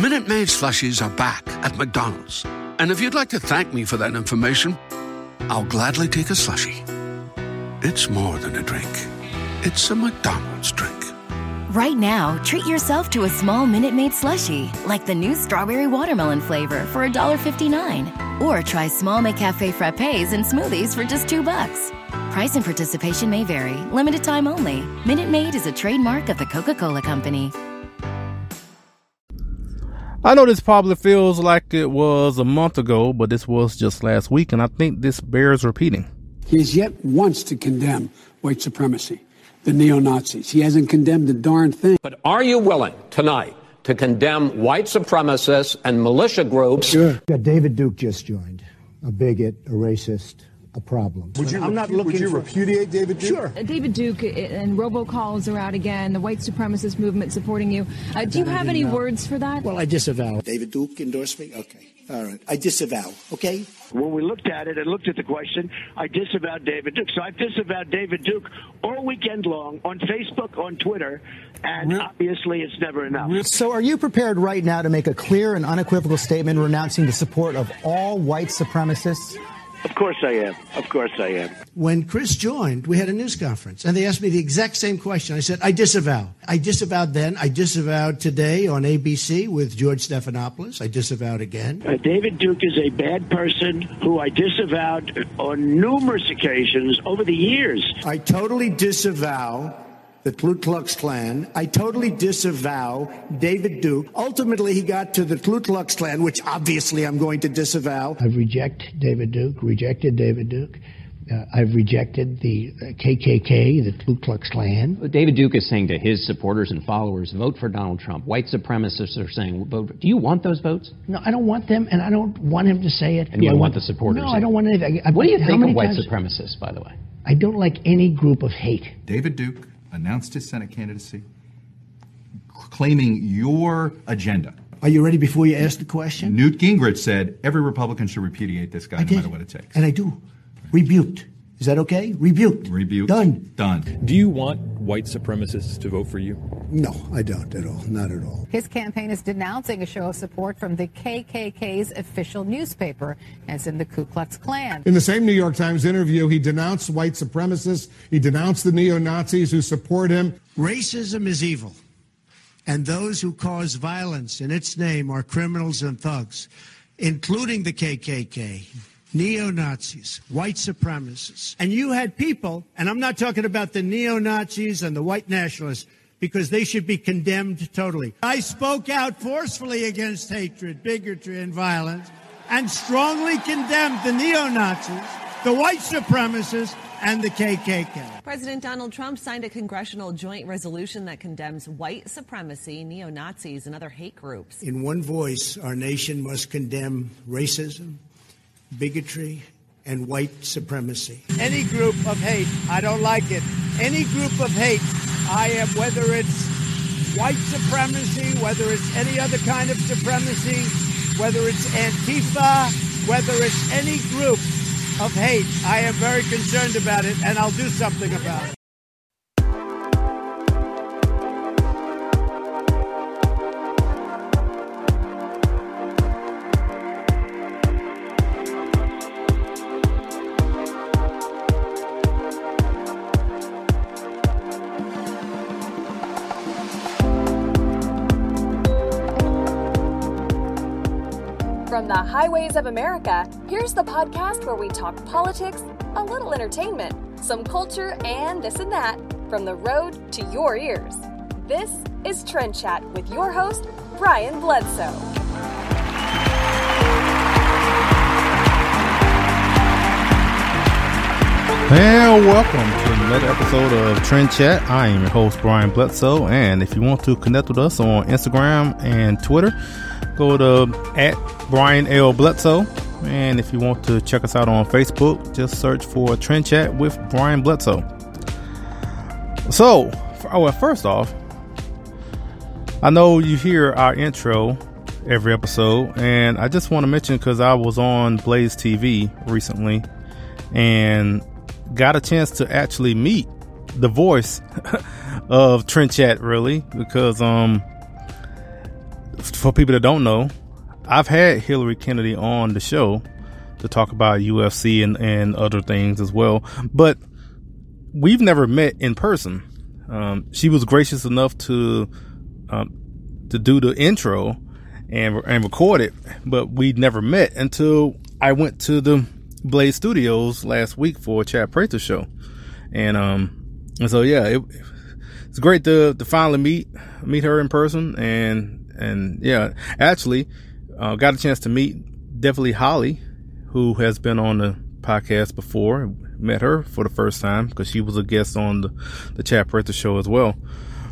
Minute Maid slushies are back at McDonald's. And if you'd like to thank me for that information, I'll gladly take a slushie. It's more than a drink, it's a McDonald's drink. Right now, treat yourself to a small Minute Maid slushie, like the new strawberry watermelon flavor for $1.59. Or try small McCafe frappes and smoothies for just two bucks. Price and participation may vary, limited time only. Minute Maid is a trademark of the Coca Cola Company. I know this probably feels like it was a month ago, but this was just last week, and I think this bears repeating. He has yet once to condemn white supremacy, the neo Nazis. He hasn't condemned a darn thing. But are you willing tonight to condemn white supremacists and militia groups? Sure. Yeah, David Duke just joined. A bigot, a racist, a problem. Would you, I'm not looking would you for- repudiate David Duke? Sure. Uh, David Duke and robocalls are out again. The white supremacist movement supporting you. Uh, do you have any words for that? Well, I disavow. David Duke endorsed me? Okay. All right. I disavow. Okay? When we looked at it and looked at the question, I disavowed David Duke. So I've disavowed David Duke all weekend long on Facebook, on Twitter, and obviously it's never enough. So, are you prepared right now to make a clear and unequivocal statement renouncing the support of all white supremacists? Of course I am. Of course I am. When Chris joined, we had a news conference, and they asked me the exact same question. I said, I disavow. I disavowed then. I disavowed today on ABC with George Stephanopoulos. I disavowed again. Uh, David Duke is a bad person who I disavowed on numerous occasions over the years. I totally disavow the Ku Klux Klan. I totally disavow David Duke. Ultimately, he got to the Ku Klux Klan, which obviously I'm going to disavow. I reject David Duke, rejected David Duke. Uh, I've rejected the uh, KKK, the Ku Klux Klan. David Duke is saying to his supporters and followers, vote for Donald Trump. White supremacists are saying, vote. Do you want those votes? No, I don't want them, and I don't want him to say it. And you I don't want the supporters? No, I don't want anything. I- What do you think of white times- supremacists, by the way? I don't like any group of hate. David Duke announced his Senate candidacy, claiming your agenda. Are you ready before you ask the question? Newt Gingrich said every Republican should repudiate this guy I no did. matter what it takes. And I do. Rebuked. Is that okay? Rebuked. Rebuked. Done. Done. Do you want white supremacists to vote for you? No, I don't at all. Not at all. His campaign is denouncing a show of support from the KKK's official newspaper, as in the Ku Klux Klan. In the same New York Times interview, he denounced white supremacists. He denounced the neo Nazis who support him. Racism is evil, and those who cause violence in its name are criminals and thugs, including the KKK. Neo Nazis, white supremacists. And you had people, and I'm not talking about the neo Nazis and the white nationalists, because they should be condemned totally. I spoke out forcefully against hatred, bigotry, and violence, and strongly condemned the neo Nazis, the white supremacists, and the KKK. President Donald Trump signed a congressional joint resolution that condemns white supremacy, neo Nazis, and other hate groups. In one voice, our nation must condemn racism, bigotry, and white supremacy. Any group of hate, I don't like it. Any group of hate, I am, whether it's white supremacy, whether it's any other kind of supremacy, whether it's Antifa, whether it's any group of hate, I am very concerned about it, and I'll do something about it. Of America, here's the podcast where we talk politics, a little entertainment, some culture, and this and that from the road to your ears. This is Trend Chat with your host, Brian Bledsoe. And welcome to another episode of Trend Chat. I am your host, Brian Bledsoe. And if you want to connect with us on Instagram and Twitter, go to at Brian L. Bledsoe. And if you want to check us out on Facebook, just search for Trend Chat with Brian Bledsoe. So, oh, well, first off, I know you hear our intro every episode, and I just want to mention because I was on Blaze TV recently and got a chance to actually meet the voice of Trend Chat, really, because um, for people that don't know, I've had Hillary Kennedy on the show to talk about UFC and, and other things as well, but we've never met in person. Um, she was gracious enough to um, to do the intro and and record it, but we never met until I went to the Blaze Studios last week for Chad Prather show, and um, and so yeah, it, it's great to to finally meet meet her in person, and and yeah, actually, uh, got a chance to meet definitely Holly, who has been on the podcast before. Met her for the first time because she was a guest on the the Prather show as well.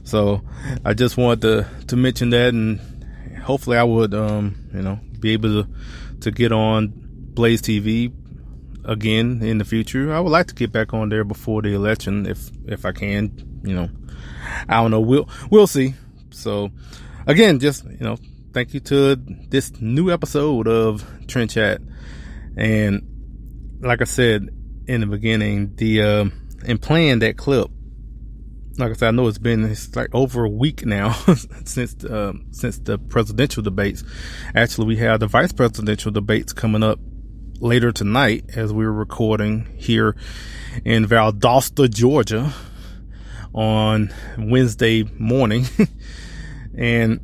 So I just wanted to to mention that, and hopefully I would um you know be able to to get on Blaze TV again in the future. I would like to get back on there before the election if if I can. You know, I don't know. We'll we'll see. So again, just you know, thank you to this new episode of Trend Chat, and like I said in the beginning, the uh, in playing that clip. Like I said, I know it's been it's like over a week now since uh, since the presidential debates. Actually, we have the vice presidential debates coming up later tonight as we are recording here in Valdosta, Georgia on Wednesday morning. and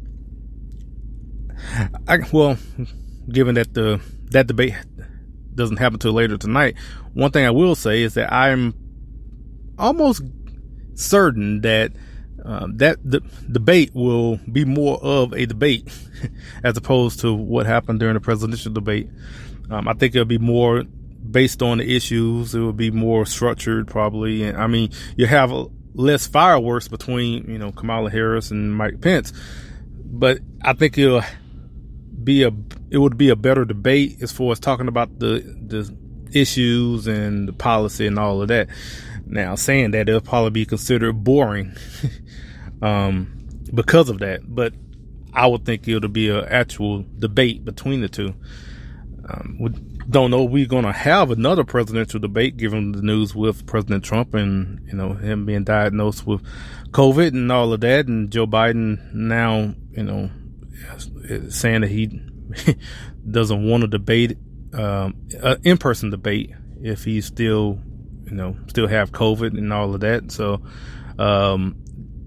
I, well, given that the, that debate doesn't happen till later tonight, one thing I will say is that I'm almost certain that um, that the debate will be more of a debate as opposed to what happened during the presidential debate. Um, I think it'll be more based on the issues. It will be more structured, probably. And I mean, you have less fireworks between you know Kamala Harris and Mike Pence, but I think it'll be a it would be a better debate as far as talking about the the issues and the policy and all of that. Now, saying that it'll probably be considered boring um, because of that, but I would think it'll be an actual debate between the two. Um, we don't know we're going to have another presidential debate given the news with President Trump and, you know, him being diagnosed with COVID and all of that. And Joe Biden now, you know, saying that he doesn't want to debate, um, an in-person debate if he still, you know, still have COVID and all of that. So, um,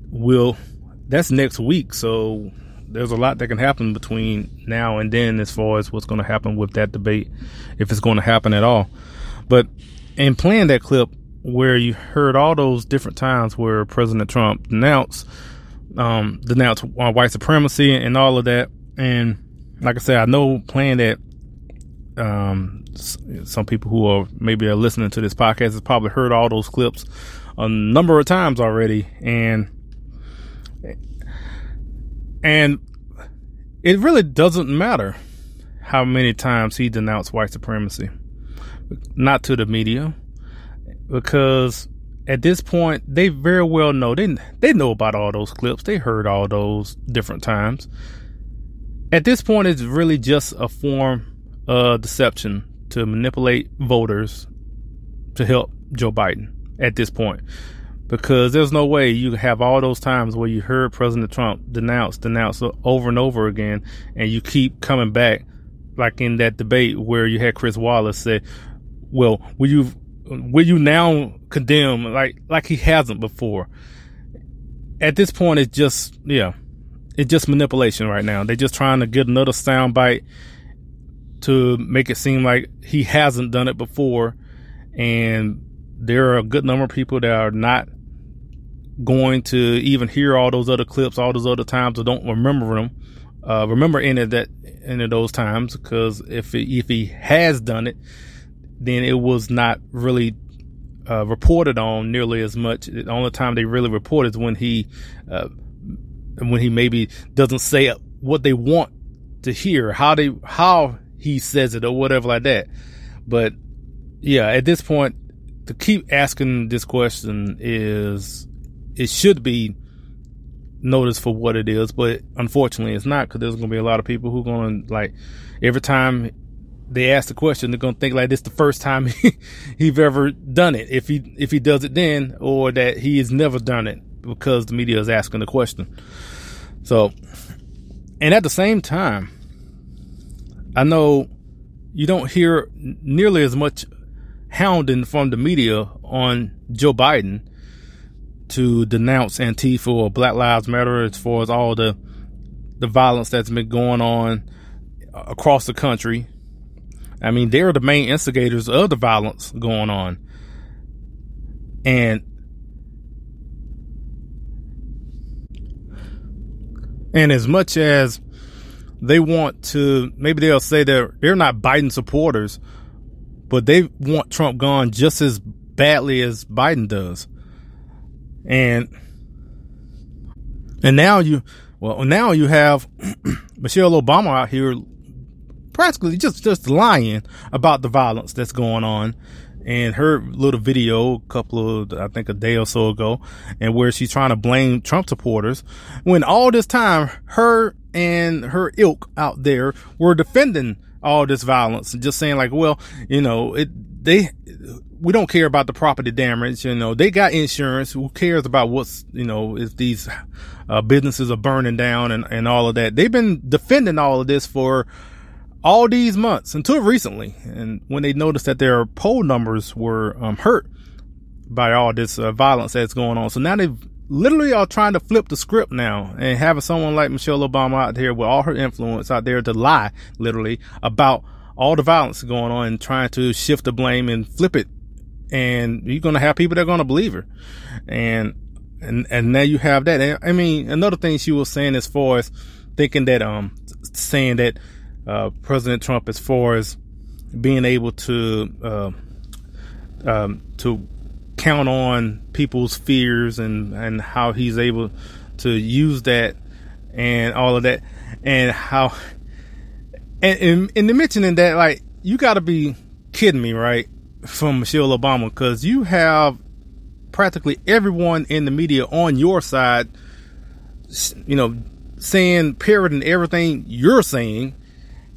we'll, that's next week. So there's a lot that can happen between now and then as far as what's going to happen with that debate, if it's going to happen at all. But in playing that clip where you heard all those different times where President Trump denounced, um, denounced uh, white supremacy and all of that. And like I said, I know playing that, um, some people who are maybe are listening to this podcast has probably heard all those clips a number of times already. And and it really doesn't matter how many times he denounced white supremacy, not to the media, because at this point they very well know they they know about all those clips. They heard all those different times. At this point, it's really just a form of deception to manipulate voters to help Joe Biden. At this point, because there's no way you have all those times where you heard President Trump denounce, denounce over and over again, and you keep coming back, like in that debate where you had Chris Wallace say, "Well, will you will you now condemn like like he hasn't before?" At this point, it's just yeah, it's just manipulation right now. They're just trying to get another soundbite to make it seem like he hasn't done it before, and there are a good number of people that are not going to even hear all those other clips, all those other times, or don't remember them. Uh, remember any of that, any of those times, because if it, if he has done it, then it was not really uh, reported on nearly as much. The only time they really report is when he, uh, when he maybe doesn't say what they want to hear, how they, how he says it or whatever like that. But yeah, at this point, to keep asking this question is, it should be noticed for what it is, but unfortunately it's not because there's going to be a lot of people who going to like every time they ask the question, they're going to think like this the first time he, he's ever done it. If he, if he does it then, or that he has never done it because the media is asking the question. So, and at the same time, I know you don't hear nearly as much hounding from the media on Joe Biden to denounce Antifa or Black Lives Matter as far as all the the violence that's been going on across the country. I mean, they're the main instigators of the violence going on. And and as much as they want to maybe they'll say they're they're not Biden supporters, but they want Trump gone just as badly as Biden does. And and now you well now you have Michelle Obama out here practically just just lying about the violence that's going on. And her little video a couple of I think a day or so ago and where she's trying to blame Trump supporters when all this time her and her ilk out there were defending all this violence and just saying like well you know it they we don't care about the property damage. You know, they got insurance. Who cares about what's, you know, if these uh, businesses are burning down and, and all of that. They've been defending all of this for all these months until recently. And when they noticed that their poll numbers were um, hurt by all this uh, violence that's going on. So now they literally are trying to flip the script now and having someone like Michelle Obama out there with all her influence out there to lie literally about all the violence going on and trying to shift the blame and flip it and you're going to have people that are going to believe her. And, and, and now you have that. And, I mean, another thing she was saying as far as thinking that, um, saying that, uh, President Trump, as far as being able to, uh, um, to count on people's fears and, and how he's able to use that and all of that and how, and, and, and mentioning that, like, you gotta be kidding me, right? From Michelle Obama because you have practically everyone in the media on your side, you know, saying, parroting everything you're saying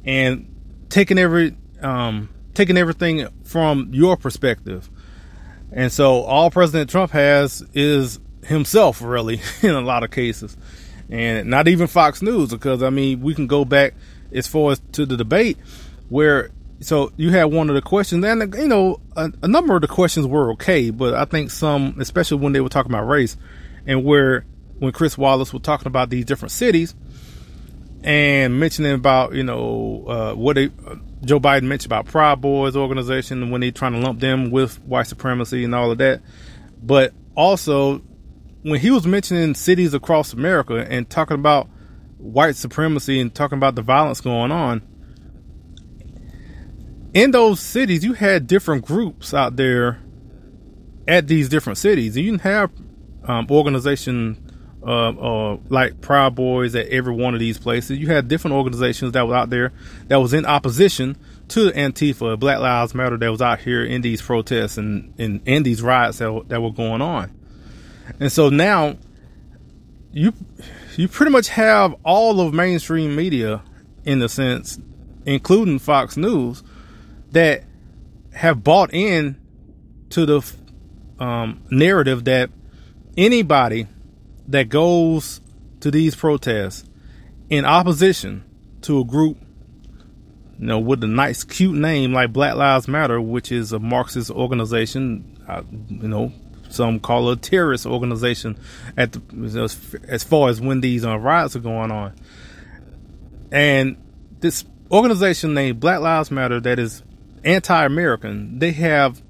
and taking every, um, taking everything from your perspective. And so all President Trump has is himself, really, in a lot of cases. And not even Fox News, because I mean, we can go back as far as to the debate where so you had one of the questions, and you know, a, a, number of the questions were okay, but I think some, especially when they were talking about race, and where when Chris Wallace was talking about these different cities and mentioning about you know uh, what they, uh, Joe Biden mentioned about Proud Boys organization when they trying to lump them with white supremacy and all of that, but also when he was mentioning cities across America and talking about white supremacy and talking about the violence going on in those cities, you had different groups out there at these different cities. You didn't have um, organization uh, uh, like Proud Boys at every one of these places. You had different organizations that were out there that was in opposition to the Antifa, Black Lives Matter, that was out here in these protests and in, in these riots that, that were going on. And so now you you pretty much have all of mainstream media in a sense, including Fox News, that have bought in to the um, narrative that anybody that goes to these protests in opposition to a group, you know, with a nice, cute name like Black Lives Matter, which is a Marxist organization, uh, you know, some call it a terrorist organization at the, as far as when these uh, riots are going on. And this organization named Black Lives Matter that is anti-American. They have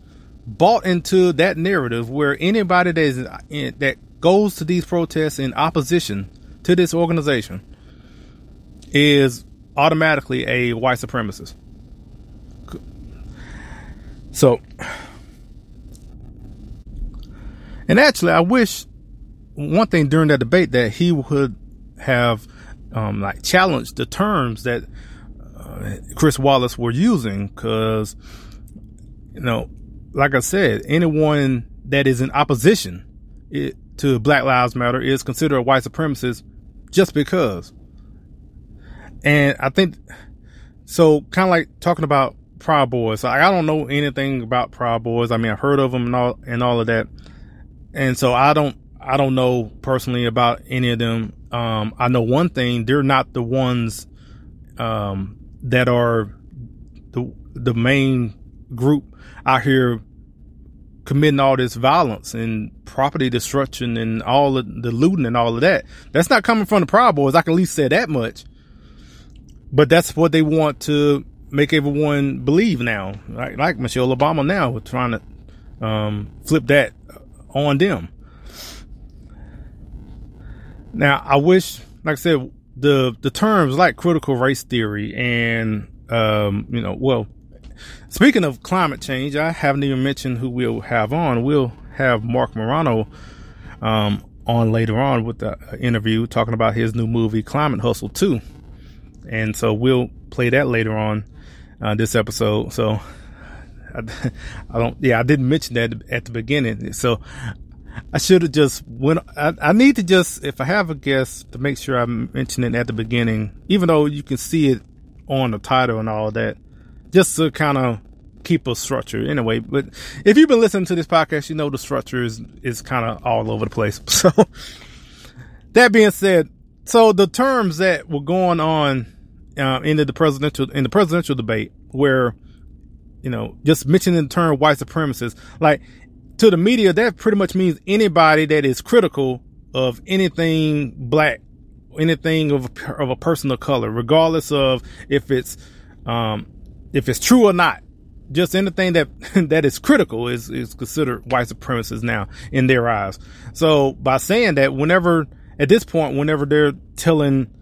bought into that narrative where anybody that is in, that goes to these protests in opposition to this organization is automatically a white supremacist. So And actually, I wish one thing during that debate that he would have um, like challenged the terms that Chris Wallace were using, because you know, like I said, anyone that is in opposition it, to Black Lives Matter is considered a white supremacist just because. And I think so. Kind of like talking about Proud Boys. Like, I don't know anything about Proud Boys. I mean, I've heard of them and all and all of that, and so I don't I don't know personally about any of them. Um, I know one thing: they're not the ones um, that are the the main group out here committing all this violence and property destruction and all of the looting and all of that. That's not coming from the Proud Boys. I can at least say that much. But that's what they want to make everyone believe now. Like, like Michelle Obama now, trying to um, flip that on them. Now, I wish, like I said, the the terms like critical race theory and um, you know, well, speaking of climate change, I haven't even mentioned who we'll have on. We'll have Marc Morano um, on later on with the interview talking about his new movie Climate Hustle 2. And so we'll play that later on uh, this episode. So I, I, don't, yeah, I didn't mention that at the beginning. So I should have just went. I, I, need to just, if I have a guest, to make sure I mention it at the beginning, even though you can see it on the title and all that, just to kind of keep a structure anyway. But if you've been listening to this podcast, you know the structure is is kind of all over the place. So that being said, so the terms that were going on uh, in the presidential in the presidential debate, where you know just mentioning the term white supremacist, like to the media, that pretty much means anybody that is critical of anything black, anything of, of a person of color, regardless of if it's, um, if it's true or not. Just anything that, that is critical is, is considered white supremacist now in their eyes. So by saying that, whenever, at this point, whenever they're telling,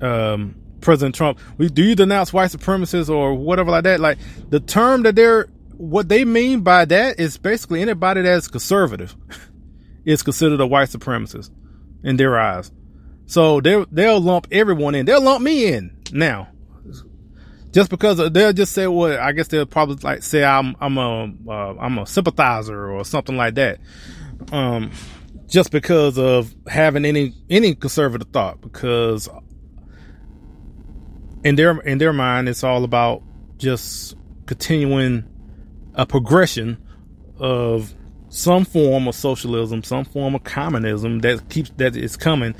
um, President Trump, we do you denounce white supremacists or whatever like that? Like the term that they're what they mean by that is basically anybody that's conservative is considered a white supremacist in their eyes. So they they'll lump everyone in. They'll lump me in now, just because they'll just say, "Well, I guess they'll probably like say I'm I'm a am uh, a sympathizer or something like that." Um, just because of having any any conservative thought, because in their in their mind, it's all about just continuing a progression of some form of socialism, some form of communism that keeps that is coming.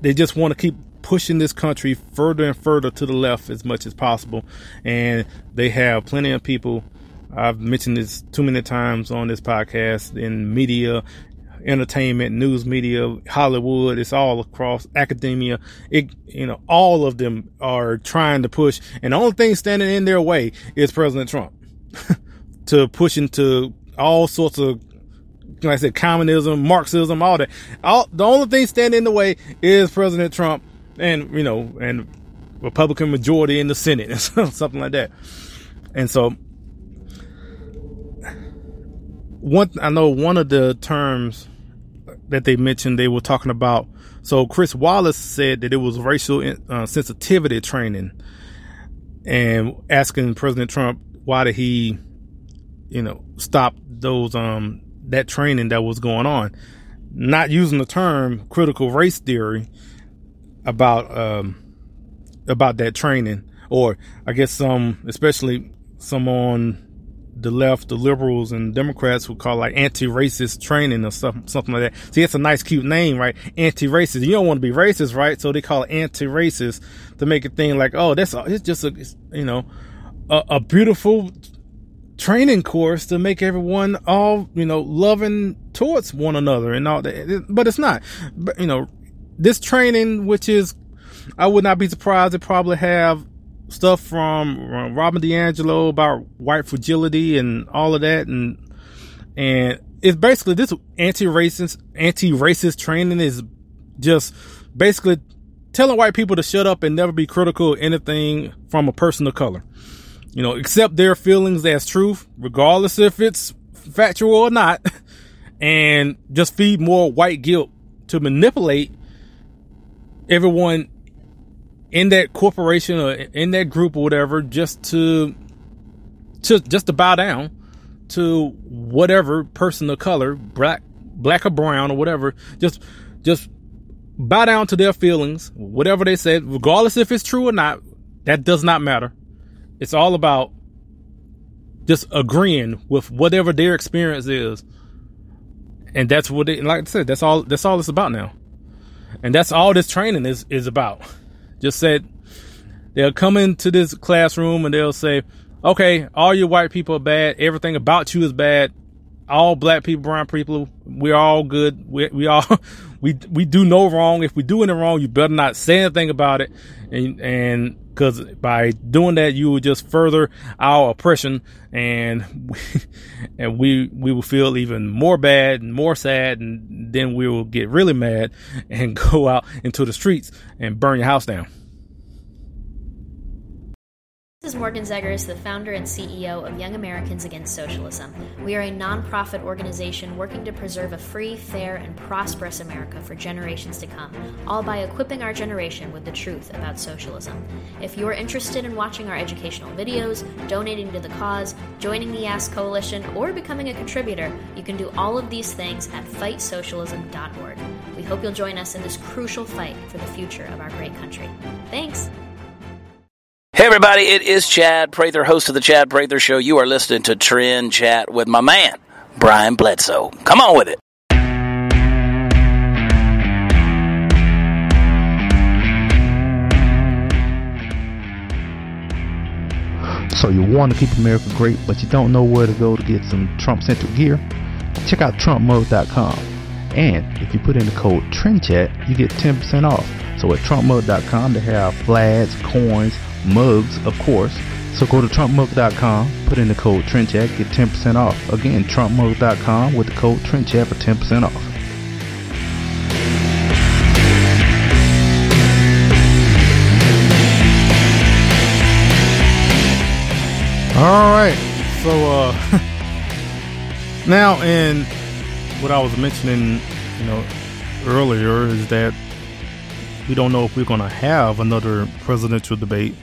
They just want to keep pushing this country further and further to the left as much as possible, and they have plenty of people. I've mentioned this too many times on this podcast in media, entertainment, news media, Hollywood. It's all across academia. It, you know, all of them are trying to push, and the only thing standing in their way is President Trump. to push into all sorts of like I said, communism, Marxism, all that. All the only thing standing in the way is President Trump and you know and Republican majority in the Senate and something like that. And so one I know one of the terms that they mentioned they were talking about. So Chris Wallace said that it was racial uh, sensitivity training, and asking President Trump why did he you know, stop those, um, that training that was going on. Not using the term critical race theory about, um, about that training, or I guess some, especially some on the left, the liberals and Democrats would call like anti-racist training or something, something like that. See, it's a nice, cute name, right? Anti-racist. You don't want to be racist, right? So they call it anti-racist to make it thing like, oh, that's, it's just a, it's, you know, a, a beautiful training course to make everyone all, you know, loving towards one another and all that. But it's not. But, you know, this training, which is, I would not be surprised to probably have stuff from Robin DiAngelo about white fragility and all of that. And, and it's basically this anti-racist, anti-racist training is just basically telling white people to shut up and never be critical of anything from a person of color you know, accept their feelings as truth, regardless if it's factual or not, and just feed more white guilt to manipulate everyone in that corporation or in that group or whatever just to to just to bow down to whatever person of color black black or brown or whatever just just bow down to their feelings whatever they said regardless if it's true or not that does not matter it's all about just agreeing with whatever their experience is. And that's what it like i said that's all that's all it's about now. And that's all this training is is about. Just said they'll come into this classroom and they'll say okay all your white people are bad. Everything about you is bad. All black people brown people we're all good. We, we all we we do no wrong. If we do anything wrong you better not say anything about it. And and because by doing that you will just further our oppression and we, and we we will feel even more bad and more sad and then we will get really mad and go out into the streets and burn your house down This is Morgan Zegers, the founder and CEO of Young Americans Against Socialism. We are a nonprofit organization working to preserve a free, fair, and prosperous America for generations to come, all by equipping our generation with the truth about socialism. If you're interested in watching our educational videos, donating to the cause, joining the Ask Coalition, or becoming a contributor, you can do all of these things at fightsocialism.org. We hope you'll join us in this crucial fight for the future of our great country. Thanks. Hey everybody, it is Chad Prather, host of the Chad Prather Show. You are listening to Trend Chat with my man, Brian Bledsoe. Come on with it. So you want to keep America great, but you don't know where to go to get some Trump-centric gear? Check out TrumpMug.com. And if you put in the code TRENDCHAT, you get 10% off. So at TrumpMug.com, they have flags, coins, mugs, of course. So go to TrumpMug.com, put in the code TRENDCHAT, get 10% off. Again, TrumpMug.com with the code TRENDCHAT for 10% off. All right. So uh now in what I was mentioning, you know, earlier is that we don't know if we're going to have another presidential debate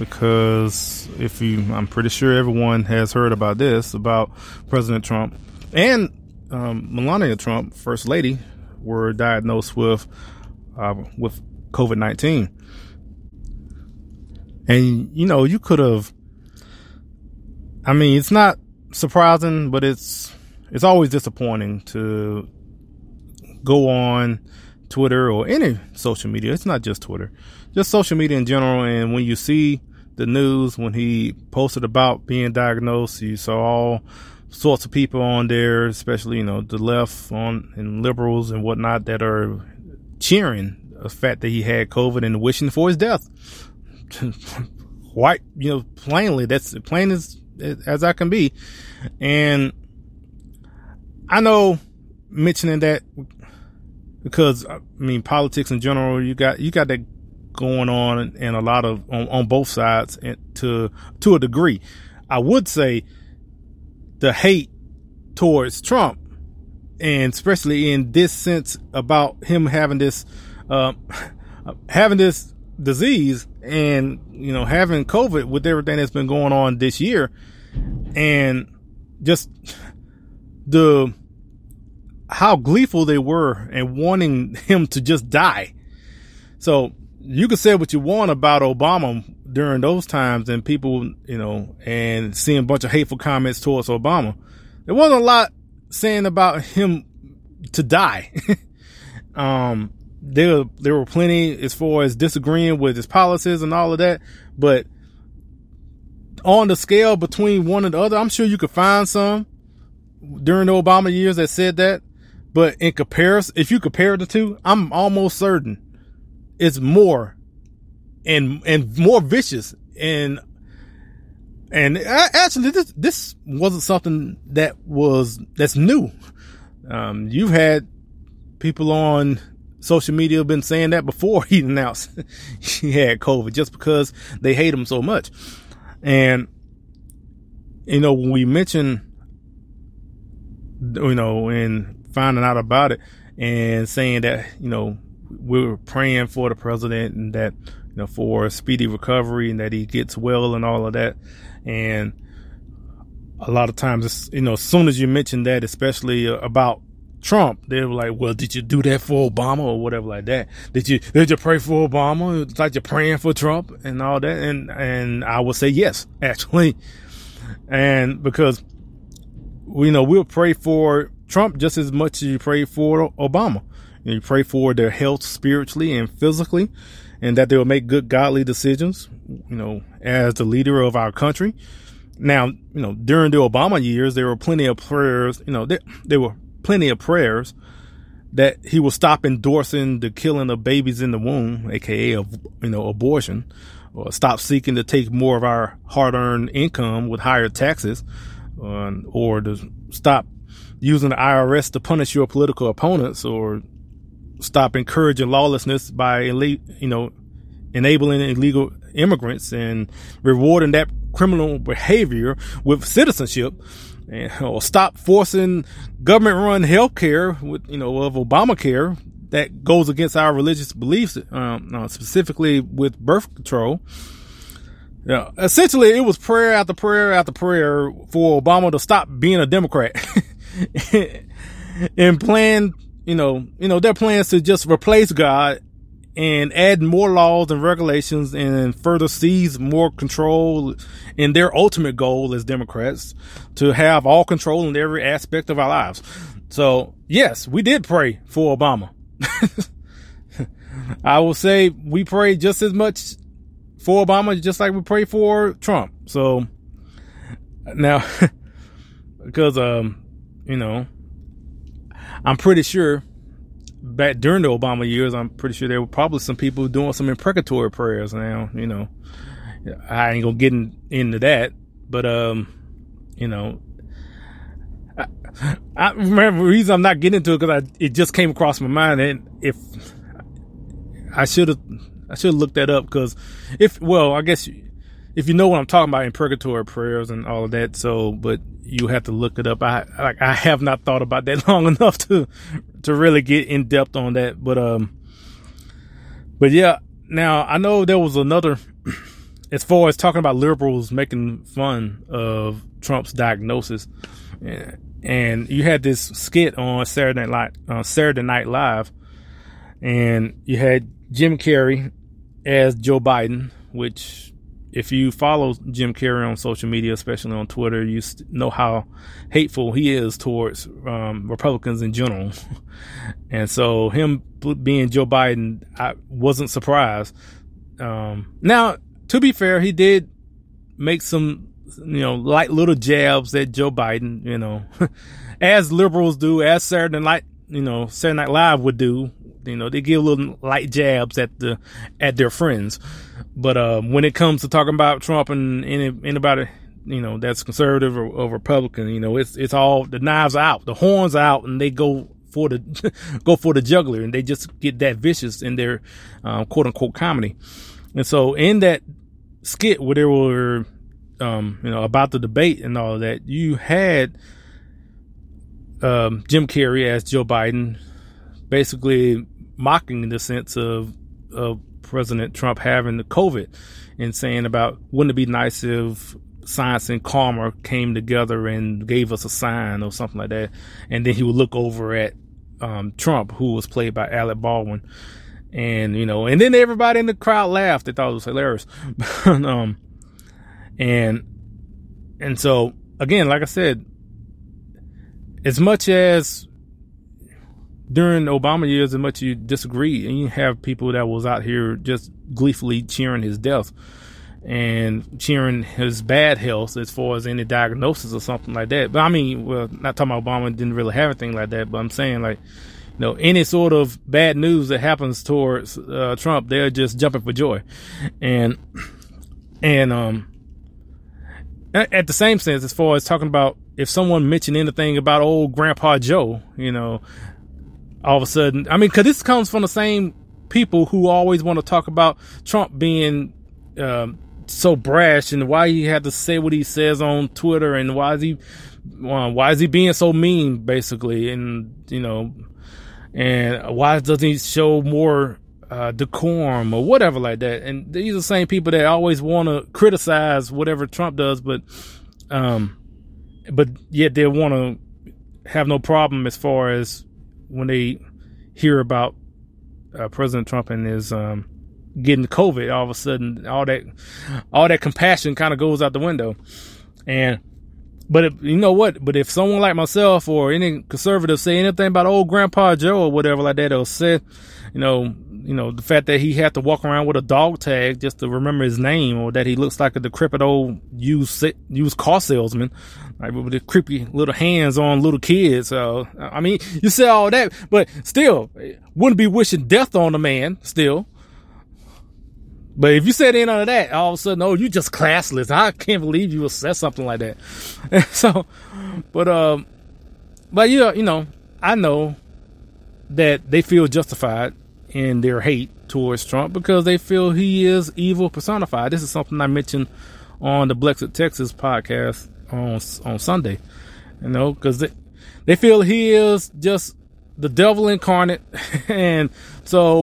because if you, I'm pretty sure everyone has heard about this about President Trump and um, Melania Trump, First Lady, were diagnosed with uh, with COVID nineteen, and you know you could have. I mean, it's not surprising, but it's it's always disappointing to go on Twitter or any social media. It's not just Twitter, just social media in general. And when you see the news, when he posted about being diagnosed, you saw all sorts of people on there, especially, you know, the left on and liberals and whatnot that are cheering the fact that he had COVID and wishing for his death. Quite, you know, plainly, that's plain as, as I can be. And I know mentioning that because I mean politics in general, you got you got that going on and a lot of on, on both sides to to a degree. I would say the hate towards Trump, and especially in this sense about him having this uh, having this disease and you know having COVID with everything that's been going on this year, and just the how gleeful they were and wanting him to just die. So you can say what you want about Obama during those times and people, you know, and seeing a bunch of hateful comments towards Obama. There wasn't a lot saying about him to die. um, there, there were plenty as far as disagreeing with his policies and all of that, but on the scale between one and the other, I'm sure you could find some during the Obama years that said that. But in comparison, if you compare the two, I'm almost certain it's more and, and more vicious and, and actually this, this wasn't something that was, that's new. Um, you've had people on social media been saying that before he announced he had COVID just because they hate him so much. And, you know, when we mention you know, and finding out about it and saying that, you know, we were praying for the president and that, you know, for a speedy recovery and that he gets well and all of that. And a lot of times, you know, as soon as you mention that, especially uh, about Trump, they were like, "Well, did you do that for Obama or whatever like that? Did you did you pray for Obama? It's like you're praying for Trump and all that." And and I would say yes, actually, and because you know we'll pray for Trump just as much as you pray for Obama. You pray for their health spiritually and physically, and that they will make good godly decisions. You know, as the leader of our country. Now, you know, during the Obama years, there were plenty of prayers. You know, there, there were plenty of prayers that he will stop endorsing the killing of babies in the womb, aka of you know abortion, or stop seeking to take more of our hard-earned income with higher taxes, uh, or to stop using the IRS to punish your political opponents, or stop encouraging lawlessness by you know enabling illegal immigrants and rewarding that criminal behavior with citizenship and, or stop forcing government run health care with, you know, of Obamacare that goes against our religious beliefs, um, uh, specifically with birth control. Yeah, essentially it was prayer after prayer after prayer for Obama to stop being a Democrat and plan, you know, you know, their plans to just replace God and add more laws and regulations and further seize more control in their ultimate goal as Democrats to have all control in every aspect of our lives. So yes, we did pray for Obama. I will say we prayed just as much for Obama, just like we pray for Trump. So now, because, um, you know, I'm pretty sure back during the Obama years, I'm pretty sure there were probably some people doing some imprecatory prayers. Now, you know, I ain't gonna get in, into that, but um, you know, I, I remember the reason I'm not getting into it because I it just came across my mind, and if I should have, I should have looked that up because if well, I guess if you know what I'm talking about, in imprecatory prayers and all of that. So, but you have to look it up. I like I have not thought about that long enough to to really get in depth on that. But um, but yeah. Now I know there was another as far as talking about liberals making fun of Trump's diagnosis, and you had this skit on Saturday Night uh, Saturday Night Live, and you had Jim Carrey as Joe Biden, which if you follow Jim Carrey on social media, especially on Twitter, you know how hateful he is towards um, Republicans in general. and so him being Joe Biden, I wasn't surprised. Um, now, to be fair, he did make some, you know, light little jabs at Joe Biden, you know, as liberals do, as Saturday Night, you know, Saturday Night Live would do. You know, they give little light jabs at the at their friends. But um, when it comes to talking about Trump and any, anybody, you know, that's conservative or, or, Republican, you know, it's it's all the knives out, the horns out, and they go for the go for the juggler, and they just get that vicious in their um, quote unquote comedy. And so in that skit where they were, um, you know, about the debate and all that, you had um, Jim Carrey as Joe Biden, basically mocking the sense of of President Trump having the COVID and saying about wouldn't it be nice if science and karma came together and gave us a sign or something like that. And then he would look over at um, Trump, who was played by Alec Baldwin. And, you know, and then everybody in the crowd laughed. They thought it was hilarious. um, and, and so again, like I said, as much as during Obama years, as much as you disagree, and you have people that was out here just gleefully cheering his death and cheering his bad health as far as any diagnosis or something like that. But I mean, well, not talking about Obama didn't really have anything like that, but I'm saying like, you know, any sort of bad news that happens towards uh, Trump, they're just jumping for joy, and and um, at the same sense, as far as talking about if someone mentioned anything about old Grandpa Joe, you know, all of a sudden, I mean, because this comes from the same people who always want to talk about Trump being um, so brash and why he had to say what he says on Twitter and why is he uh, why is he being so mean, basically, and you know, and why doesn't he show more uh, decorum or whatever like that? And these are the same people that always want to criticize whatever Trump does, but um, but yet they want to have no problem as far as when they hear about uh, President Trump and his um, getting COVID. All of a sudden, all that all that compassion kind of goes out the window. And but if, you know what? But if someone like myself or any conservative say anything about old Grandpa Joe or whatever like that, or say, you know, you know, the fact that he had to walk around with a dog tag just to remember his name, or that he looks like a decrepit old used used car salesman, like with the creepy little hands on little kids. So I mean, you say all that, but still, wouldn't be wishing death on a man. Still, but if you said any of that, all of a sudden, oh, you just classless. I can't believe you say something like that. so, but um, but you you know, I know that they feel justified in their hate towards Trump because they feel he is evil personified. This is something I mentioned on the Blexit Texas podcast on on Sunday. You know, because they they feel he is just the devil incarnate, and so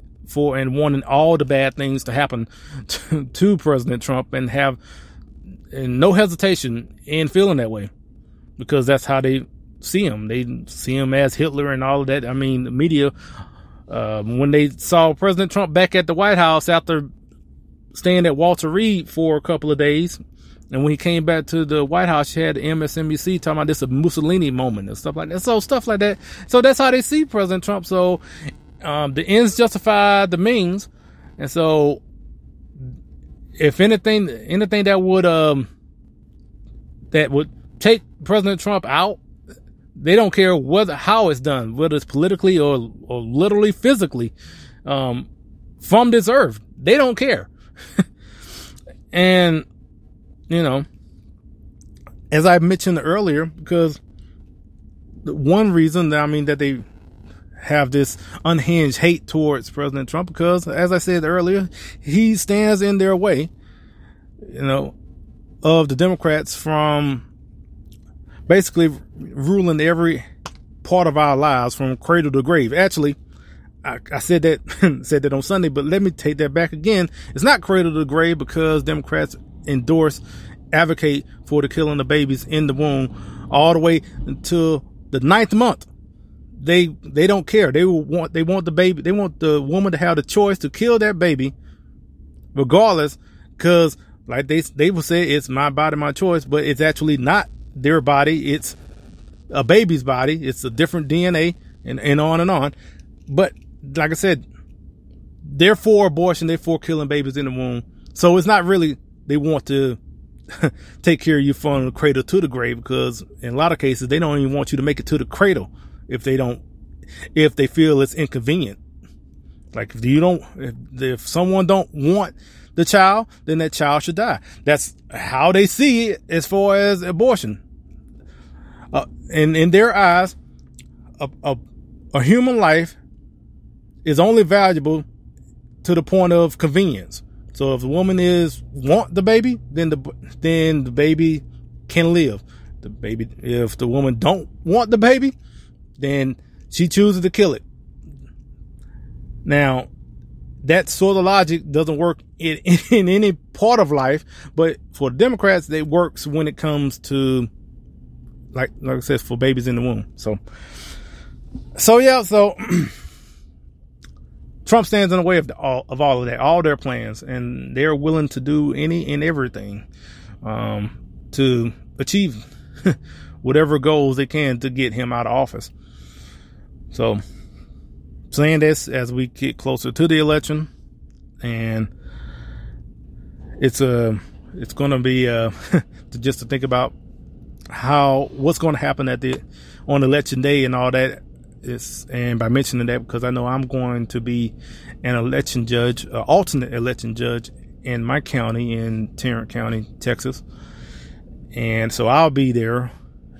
for and wanting all the bad things to happen to, to President Trump and have and no hesitation in feeling that way because that's how they see him. They see him as Hitler and all of that. I mean, the media, uh, when they saw President Trump back at the White House after staying at Walter Reed for a couple of days, and when he came back to the White House, he had MSNBC talking about this a Mussolini moment and stuff like that. So stuff like that. So that's how they see President Trump. So um, the ends justify the means, and so if anything, anything that would um that would take President Trump out, they don't care whether how it's done, whether it's politically or or literally physically, um, from this earth. They don't care, and you know, as I mentioned earlier, because the one reason that I mean that they have this unhinged hate towards President Trump because, as I said earlier, he stands in their way, you know, of the Democrats from basically ruling every part of our lives from cradle to grave. Actually, I, I said that said that on Sunday, but let me take that back again. It's not cradle to grave because Democrats endorse, advocate for the killing of babies in the womb all the way until the ninth month they they don't care. They want they want the baby. They want the woman to have the choice to kill that baby, regardless, because like they they will say it's my body, my choice, but it's actually not their body. It's a baby's body. It's a different DNA, and and on and on. But like I said, they're for abortion. They're for killing babies in the womb. So it's not really they want to take care of you from the cradle to the grave because in a lot of cases they don't even want you to make it to the cradle if they don't, if they feel it's inconvenient. Like if you don't, if, if someone don't want the child, then that child should die. That's how they see it as far as abortion. Uh, in, in their eyes, a, a, a human life is only valuable to the point of convenience. So if the woman is want the baby, then the then the baby can live. The baby, if the woman don't want the baby, then she chooses to kill it. Now, that sort of logic doesn't work in, in any part of life, but for Democrats, it works when it comes to, like, like I said, for babies in the womb. So, so yeah, so Trump stands in the way of the, all of all of that, all their plans, and they're willing to do any and everything um, to achieve whatever goals they can to get him out of office. So, saying this as we get closer to the election, and it's a it's going to be uh, just to think about how what's going to happen at the on election day and all that is and by mentioning that because I know I'm going to be an election judge, an alternate election judge in my county in Tarrant County, Texas. And so I'll be there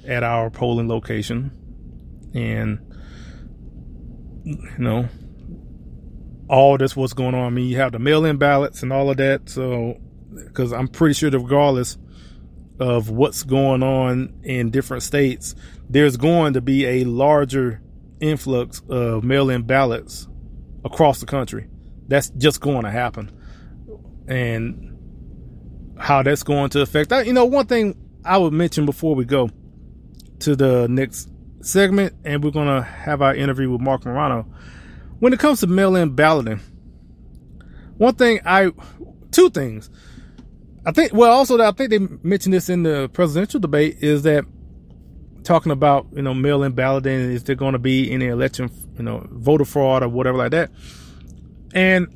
at our polling location and you know all this what's going on. I mean, you have the mail-in ballots and all of that. So, because I'm pretty sure that regardless of what's going on in different states, there's going to be a larger influx of mail-in ballots across the country. That's just going to happen, and how that's going to affect. You know, one thing I would mention before we go to the next segment, and we're gonna have our interview with Marc Morano. When it comes to mail-in balloting, one thing I, two things. I think, well, also, I think they mentioned this in the presidential debate is that talking about you know mail-in balloting is there going to be any election you know voter fraud or whatever like that and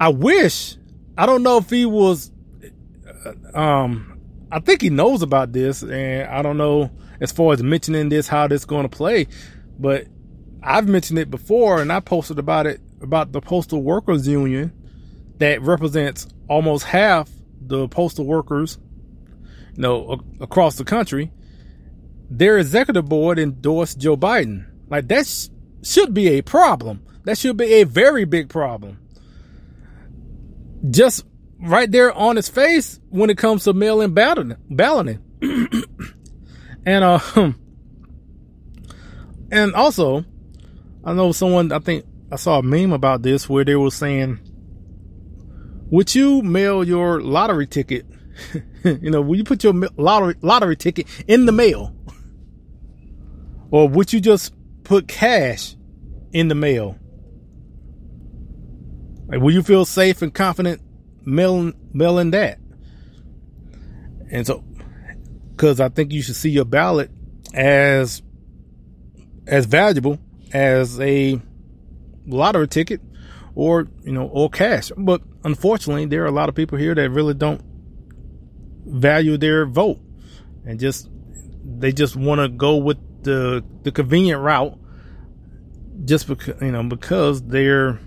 i wish i don't know if he was uh, um i think he knows about this and i don't know as far as mentioning this how this going to play but i've mentioned it before and i posted about it about the postal workers union that represents almost half the postal workers you know across the country their executive board endorsed Joe Biden. Like that sh- should be a problem. That should be a very big problem. Just right there on his face when it comes to mail-in balloting. and uh, and also, I know someone. I think I saw a meme about this where they were saying, "Would you mail your lottery ticket?" you know, will you put your lottery lottery ticket in the mail? Or would you just put cash in the mail? Like, will you feel safe and confident mailing, mailing that? And so, because I think you should see your ballot as as valuable as a lottery ticket or you know or cash but unfortunately there are a lot of people here that really don't value their vote and just they just want to go with the the convenient route just because you know because they're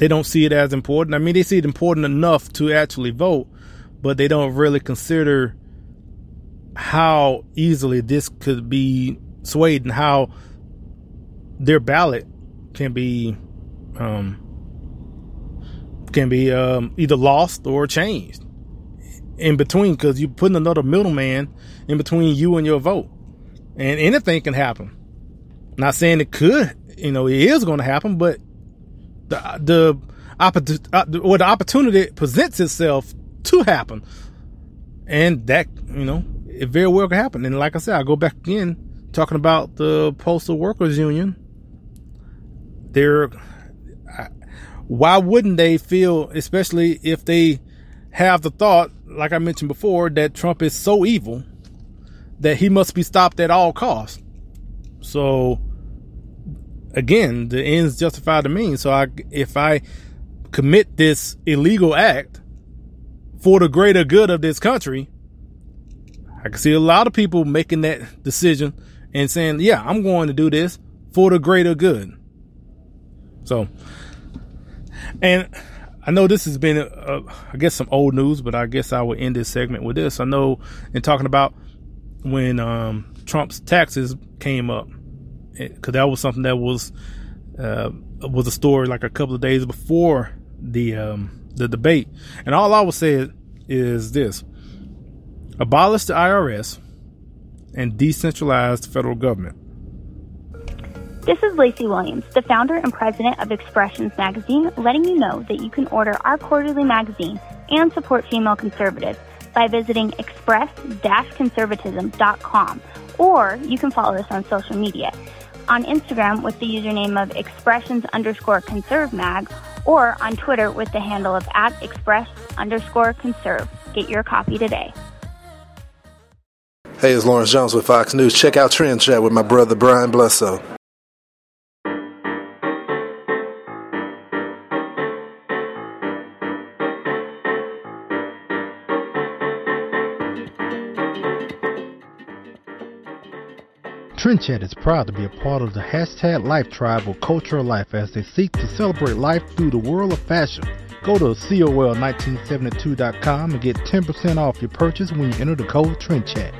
they don't see it as important. I mean, they see it important enough to actually vote, but they don't really consider how easily this could be swayed and how their ballot can be um, can be um, either lost or changed in between because you're putting another middleman in between you and your vote and anything can happen. Not saying it could, you know, it is going to happen, but the the uh, or the opportunity presents itself to happen, and that you know it very well could happen. And like I said, I go back again talking about the postal workers union. They're why wouldn't they feel, especially if they have the thought, like I mentioned before, that Trump is so evil that he must be stopped at all costs. So again, the ends justify the means. So I, if I commit this illegal act for the greater good of this country, I can see a lot of people making that decision and saying, yeah, I'm going to do this for the greater good. So, and I know this has been, uh, I guess, some old news, but I guess I will end this segment with this. I know in talking about when um, Trump's taxes came up, because that was something that was uh, was a story like a couple of days before the um, the debate, and all I would say is this: abolish the IRS and decentralize the federal government. This is Lacey Williams, the founder and president of Expressions Magazine, letting you know that you can order our quarterly magazine and support female conservatives by visiting express-conservatism.com, or you can follow us on social media on Instagram with the username of expressions underscore conserve mag, or on Twitter with the handle of at express underscore conserve. Get your copy today. Hey, it's Lawrence Jones with Fox News. Check out Trend Chat with my brother Brian Blesso. Trend Chat is proud to be a part of the hashtag Life Tribe of Cultural Life as they seek to celebrate life through the world of fashion. Go to COL1972.com and get 10% off your purchase when you enter the code Trend Chat.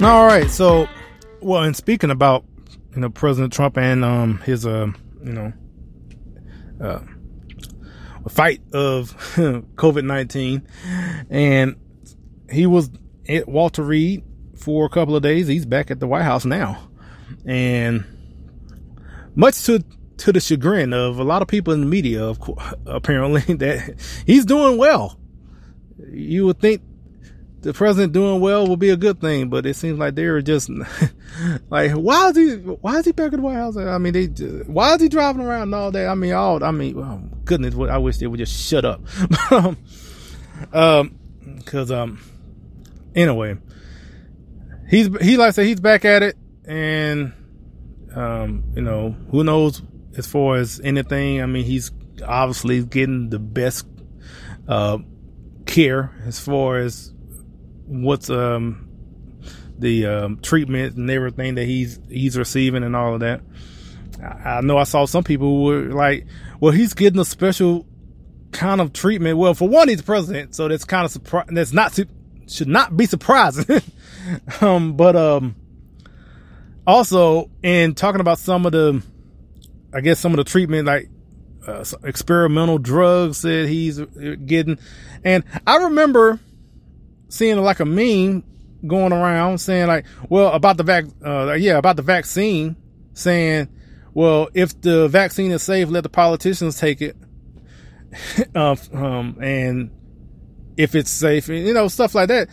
All right, so well, and speaking about you know President Trump and um his uh you know, uh, fight of COVID 19. And he was at Walter Reed for a couple of days. He's back at the White House now. And much to to the chagrin of a lot of people in the media, of course, apparently that he's doing well. You would think the president doing well will be a good thing, but it seems like they're just like, why is he, why is he back at the White House? I mean, they, why is he driving around all day? I mean, all, I mean, oh, goodness, I wish they would just shut up. um, cause, um, anyway, he's, he, like I said, he's back at it and, um, you know, who knows as far as anything. I mean, he's obviously getting the best, uh, care as far as what's um the um, treatment and everything that he's he's receiving and all of that. I, I know I saw some people who were like, "Well, he's getting a special kind of treatment." Well, for one, he's president, so that's kind of surprise. That's not should not be surprising. um, but um, also in talking about some of the, I guess some of the treatment like uh, experimental drugs that he's uh, getting, and I remember seeing like a meme going around saying like, well, about the vac, uh, yeah, about the vaccine saying, well, if the vaccine is safe, let the politicians take it. uh, um, and if it's safe, and you know, stuff like that.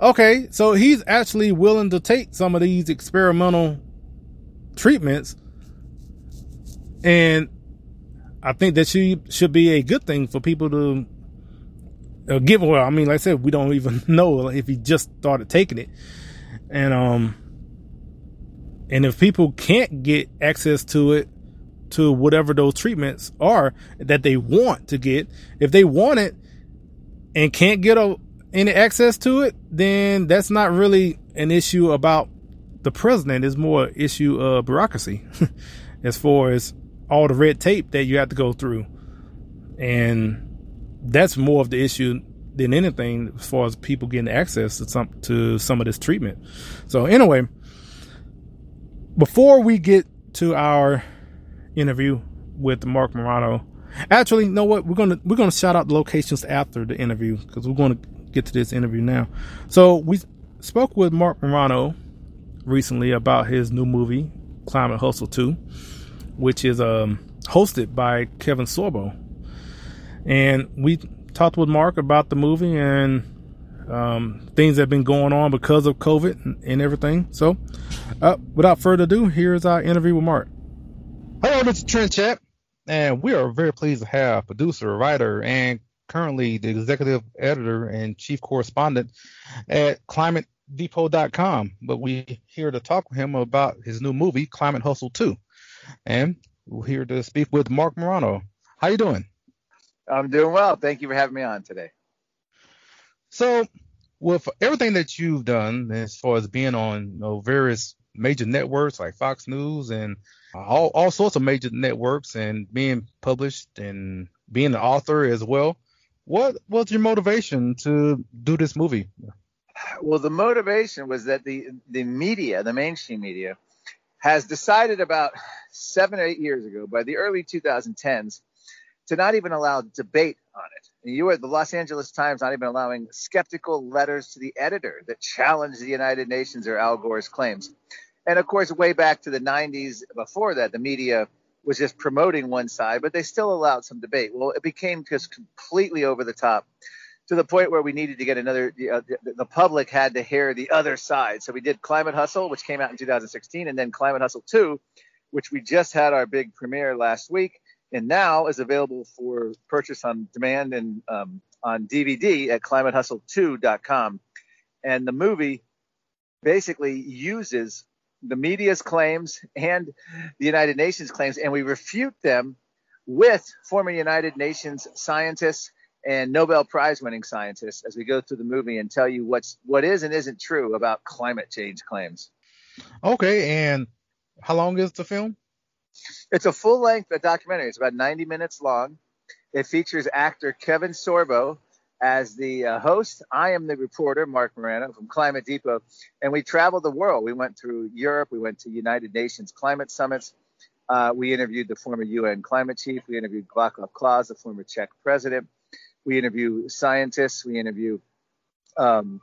Okay. So he's actually willing to take some of these experimental treatments. And I think that she should be a good thing for people to given well, I mean, like I said, we don't even know if he just started taking it, and um, and if people can't get access to it, to whatever those treatments are that they want to get, if they want it and can't get a, any access to it, then that's not really an issue about the president. It's more issue of bureaucracy, as far as all the red tape that you have to go through, and that's more of the issue than anything as far as people getting access to some to some of this treatment. So anyway, before we get to our interview with Marc Morano, actually, you know what? We're gonna we're gonna shout out the locations after the interview because we're gonna get to this interview now. So we spoke with Marc Morano recently about his new movie Climate Hustle 2, which is um, hosted by Kevin Sorbo and we talked with Marc about the movie and um, things that have been going on because of COVID and, and everything. So, uh, without further ado, here's our interview with Marc. Hello, is Trend Chat, and we are very pleased to have producer, writer, and currently the executive editor and chief correspondent at ClimateDepot.com. But we're here to talk with him about his new movie, Climate Hustle 2. And we're here to speak with Marc Morano. How you doing? I'm doing well. Thank you for having me on today. So, with everything that you've done as far as being on you know, various major networks like Fox News and all, all sorts of major networks and being published and being an author as well. What was your motivation to do this movie? Well, the motivation was that the the media, the mainstream media, has decided about seven or eight years ago, by the early 2010s, to not even allow debate on it. You were the Los Angeles Times not even allowing skeptical letters to the editor that challenged the United Nations or Al Gore's claims. And of course, way back to the 90s, before that, the media was just promoting one side, but they still allowed some debate. Well, it became just completely over the top to the point where we needed to get another, uh, the, the, public had to hear the other side. So we did Climate Hustle, which came out in 2016, and then Climate Hustle 2, which we just had our big premiere last week, and now is available for purchase on demand and um, on DVD at climatehustle2.com. And the movie basically uses the media's claims and the United Nations claims, and we refute them with former United Nations scientists and Nobel Prize winning scientists as we go through the movie and tell you what's what is and isn't true about climate change claims. Okay, and how long is the film? It's a full length documentary. It's about 90 minutes long. It features actor Kevin Sorbo as the uh, host. I am the reporter, Marc Morano from Climate Depot, and we traveled the world. We went through Europe, we went to United Nations climate summits. Uh, we interviewed the former UN climate chief. We interviewed Václav Klaus, the former Czech president. We interview scientists. We interview um,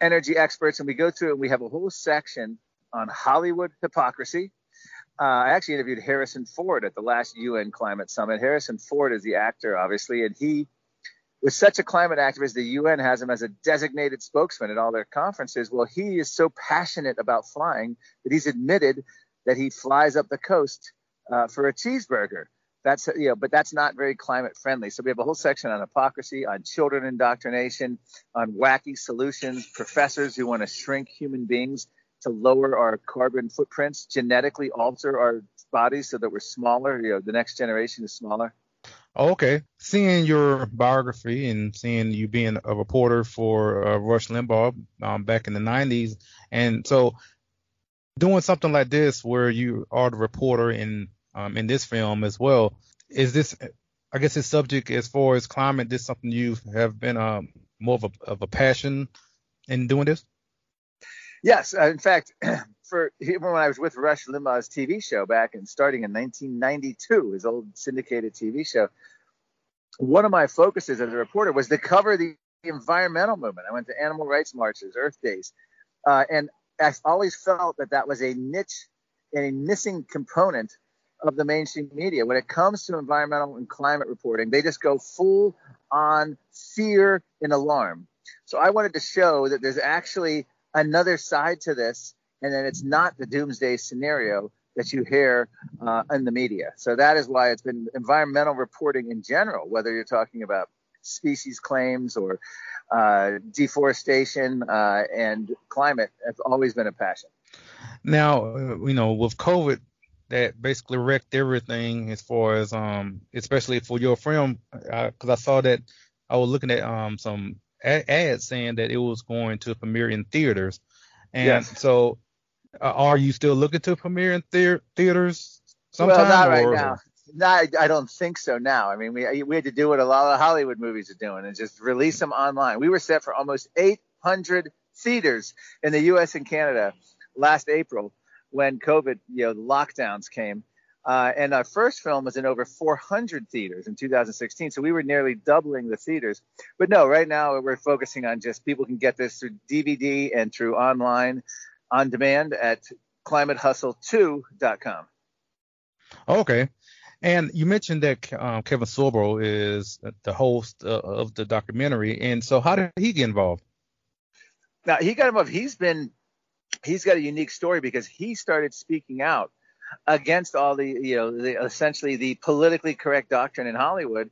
energy experts, and we go through and we have a whole section on Hollywood hypocrisy. Uh, I actually interviewed Harrison Ford at the last UN climate summit. Harrison Ford is the actor, obviously, and he was such a climate activist. The UN has him as a designated spokesman at all their conferences. Well, he is so passionate about flying that he's admitted that he flies up the coast uh, for a cheeseburger. That's you know, but that's not very climate friendly. So we have a whole section on hypocrisy, on children indoctrination, on wacky solutions, professors who want to shrink human beings to lower our carbon footprints, genetically alter our bodies so that we're smaller. You know, the next generation is smaller. Okay, seeing your biography and seeing you being a reporter for uh, Rush Limbaugh um, back in the '90s, and so doing something like this where you are the reporter in um, in this film as well. Is this, I guess, this subject as far as climate, this something you have been um, more of a, of a passion in doing this? Yes, uh, in fact, for even when I was with Rush Limbaugh's TV show back and starting in 1992, his old syndicated TV show, one of my focuses as a reporter was to cover the environmental movement. I went to animal rights marches, Earth Days, uh, and I always felt that that was a niche and a missing component of the mainstream media. When it comes to environmental and climate reporting, they just go full on fear and alarm. So I wanted to show that there's actually another side to this, and then it's not the doomsday scenario that you hear uh, in the media. So that is why it's been environmental reporting in general, whether you're talking about species claims or uh, deforestation uh, and climate, has always been a passion. Now, uh, you know, with COVID that basically wrecked everything as far as um especially for your film because I, I, saw that I was looking at um some ads saying that it was going to premiere in theaters and yes. so uh, are you still looking to premiere in the- theaters sometime well not or? right now no, I, I don't think so now. I mean, we we had to do what a lot of Hollywood movies are doing and just release them online. We were set for almost 800 theaters in the U.S. and Canada last April, when COVID, you know, lockdowns came. Uh, and our first film was in over 400 theaters in 2016. So we were nearly doubling the theaters. But no, right now we're focusing on just people can get this through DVD and through online on demand at climatehustle2.com. Okay. And you mentioned that um, Kevin Sorbo is the host uh, of the documentary. And so how did he get involved? Now, he got involved. He's been he's got a unique story because he started speaking out against all the you know the, essentially the politically correct doctrine in Hollywood,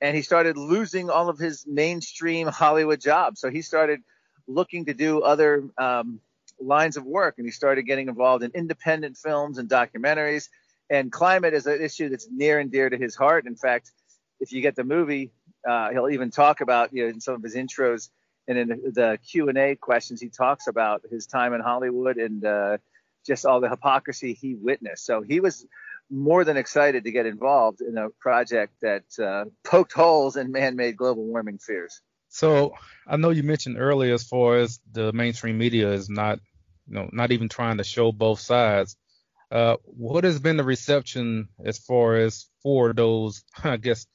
and he started losing all of his mainstream Hollywood jobs. So he started looking to do other um, lines of work, and he started getting involved in independent films and documentaries. And climate is an issue that's near and dear to his heart. In fact, if you get the movie, uh, he'll even talk about you know in some of his intros and in the Q and A questions, he talks about his time in Hollywood and uh, just all the hypocrisy he witnessed. So he was more than excited to get involved in a project that uh, poked holes in man-made global warming fears. So I know you mentioned earlier, as far as the mainstream media is not, you know, not even trying to show both sides. Uh, what has been the reception as far as for those, I guess,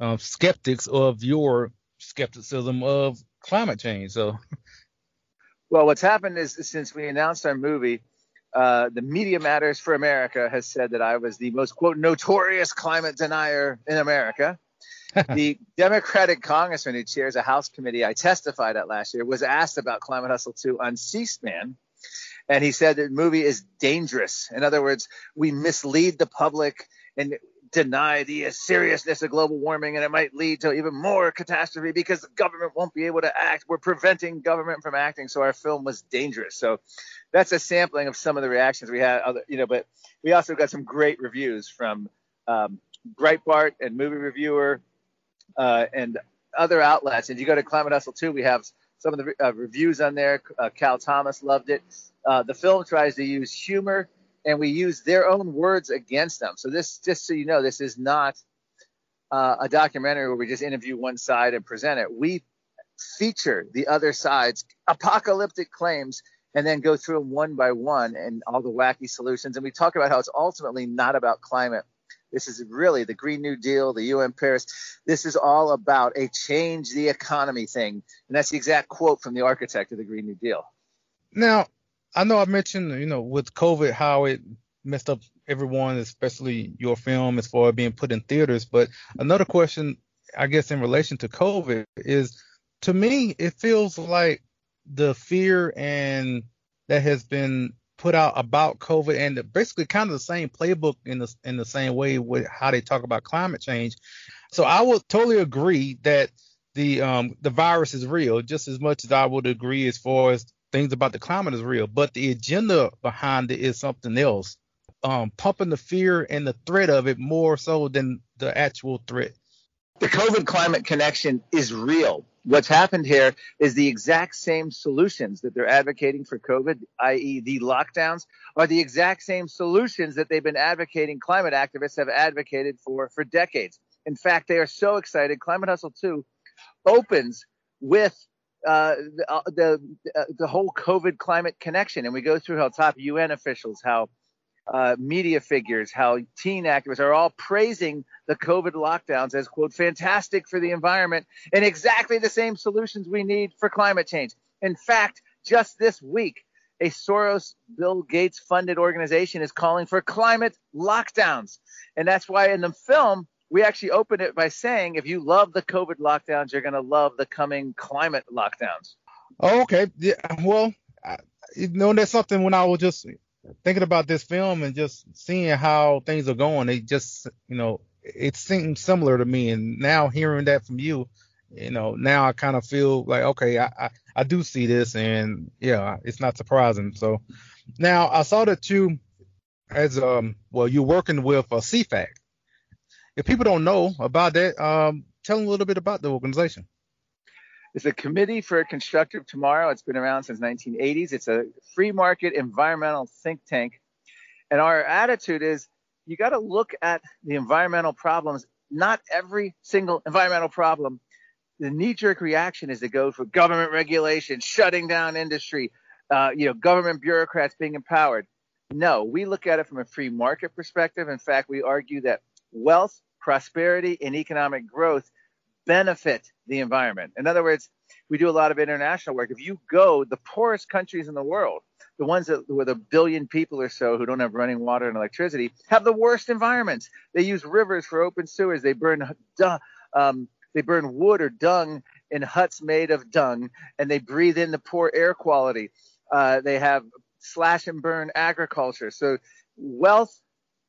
um, skeptics of your skepticism of climate change? So, well, what's happened is since we announced our movie, uh, the Media Matters for America has said that I was the most quote notorious climate denier in America. the Democratic congressman who chairs a House committee I testified at last year was asked about Climate Hustle 2 on C-SPAN, and he said the movie is dangerous. In other words, we mislead the public and deny the seriousness of global warming, and it might lead to even more catastrophe because the government won't be able to act. We're preventing government from acting, so our film was dangerous. So that's a sampling of some of the reactions we had. Other, you know, but we also got some great reviews from um, Breitbart and Movie Reviewer uh, and other outlets. And you go to Climate Hustle too, we have some of the uh, reviews on there. Uh, Cal Thomas loved it. Uh, the film tries to use humor, and we use their own words against them. So this, just so you know, this is not uh, a documentary where we just interview one side and present it. We feature the other side's apocalyptic claims and then go through them one by one and all the wacky solutions. And we talk about how it's ultimately not about climate this is really the Green New Deal, the UN Paris. This is all about a change the economy thing. And that's the exact quote from the architect of the Green New Deal. Now, I know I mentioned, you know, with COVID, how it messed up everyone, especially your film, as far as being put in theaters. But another question, I guess, in relation to COVID is to me, it feels like the fear and that has been put out about COVID and basically kind of the same playbook in the in the same way with how they talk about climate change. So I would totally agree that the um the virus is real, just as much as I would agree as far as things about the climate is real. But the agenda behind it is something else. Um, pumping the fear and the threat of it more so than the actual threat. The COVID climate connection is real what's happened here is the exact same solutions that they're advocating for COVID, i.e., the lockdowns, are the exact same solutions that they've been advocating, climate activists have advocated for for decades. In fact, they are so excited. Climate Hustle 2 opens with uh, the, uh, the, uh, the whole COVID climate connection, and we go through how top UN officials, how uh, media figures, how teen activists are all praising the COVID lockdowns as, quote, fantastic for the environment and exactly the same solutions we need for climate change. In fact, just this week, a Soros, Bill Gates funded organization is calling for climate lockdowns. And that's why in the film, we actually open it by saying if you love the COVID lockdowns, you're going to love the coming climate lockdowns. Oh, okay. Yeah. Well, I, you know, that's something when I was just thinking about this film and just seeing how things are going, it just, you know, it seems similar to me. And now hearing that from you, you know, now I kind of feel like, okay, I, I, I do see this and yeah, it's not surprising. So now I saw that you, as, um, well, you're working with a CFACT. If people don't know about that, um, tell them a little bit about the organization. It's a committee for a constructive tomorrow. It's been around since 1980s. It's a free market environmental think tank. And our attitude is you got to look at the environmental problems, not every single environmental problem. The knee jerk reaction is to go for government regulation, shutting down industry, uh, you know, government bureaucrats being empowered. No, we look at it from a free market perspective. In fact, we argue that wealth, prosperity, and economic growth benefit the environment. In other words, we do a lot of international work. If you go, the poorest countries in the world, the ones that with a billion people or so who don't have running water and electricity, have the worst environments. They use rivers for open sewers. They burn um, they burn wood or dung in huts made of dung, and they breathe in the poor air quality. Uh, they have slash and burn agriculture. So wealth